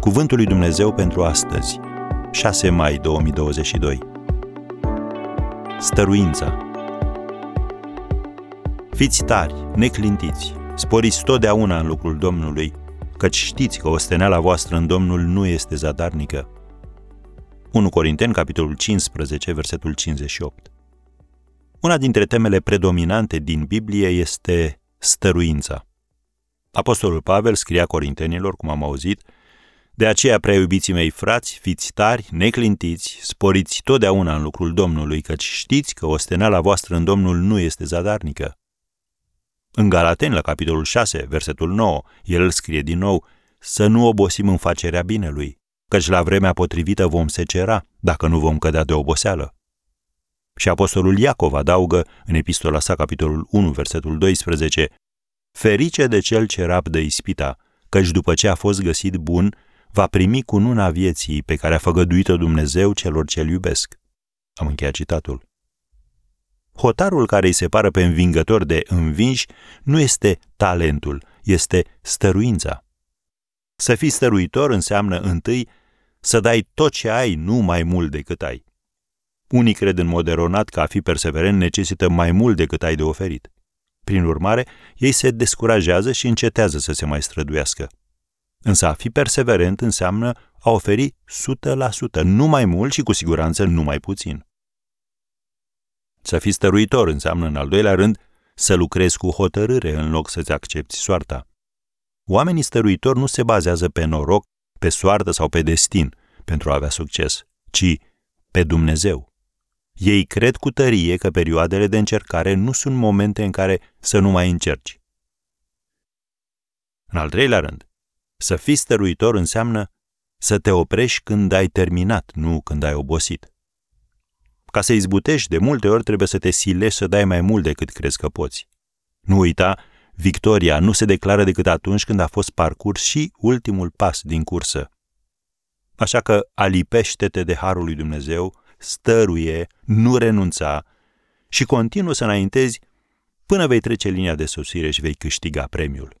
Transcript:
Cuvântul lui Dumnezeu pentru astăzi, 6 mai 2022. Stăruința. Fiți tari, neclintiți, sporiți totdeauna în lucrul Domnului, căci știți că osteneala voastră în Domnul nu este zadarnică. 1 Corinteni, capitolul 15, versetul 58. Una dintre temele predominante din Biblie este stăruința. Apostolul Pavel scria Corintenilor, cum am auzit, de aceea, prea iubiții mei frați, fiți tari, neclintiți, sporiți totdeauna în lucrul Domnului, căci știți că osteneala voastră în Domnul nu este zadarnică. În Galaten, la capitolul 6, versetul 9, el îl scrie din nou, să nu obosim în facerea binelui, căci la vremea potrivită vom secera, dacă nu vom cădea de oboseală. Și apostolul Iacov adaugă, în epistola sa, capitolul 1, versetul 12, Ferice de cel ce rabdă ispita, căci după ce a fost găsit bun, va primi cununa vieții pe care a făgăduit-o Dumnezeu celor ce-L iubesc. Am încheiat citatul. Hotarul care îi separă pe învingător de învinși nu este talentul, este stăruința. Să fii stăruitor înseamnă întâi să dai tot ce ai, nu mai mult decât ai. Unii cred în mod eronat că a fi perseverent necesită mai mult decât ai de oferit. Prin urmare, ei se descurajează și încetează să se mai străduiască. Însă a fi perseverent înseamnă a oferi 100%, nu mai mult și cu siguranță nu mai puțin. Să fii stăruitor înseamnă, în al doilea rând, să lucrezi cu hotărâre în loc să-ți accepti soarta. Oamenii stăruitori nu se bazează pe noroc, pe soartă sau pe destin pentru a avea succes, ci pe Dumnezeu. Ei cred cu tărie că perioadele de încercare nu sunt momente în care să nu mai încerci. În al treilea rând, să fii stăruitor înseamnă să te oprești când ai terminat, nu când ai obosit. Ca să izbutești, de multe ori trebuie să te silești să dai mai mult decât crezi că poți. Nu uita, victoria nu se declară decât atunci când a fost parcurs și ultimul pas din cursă. Așa că alipește-te de harul lui Dumnezeu, stăruie, nu renunța și continuu să înaintezi până vei trece linia de sosire și vei câștiga premiul.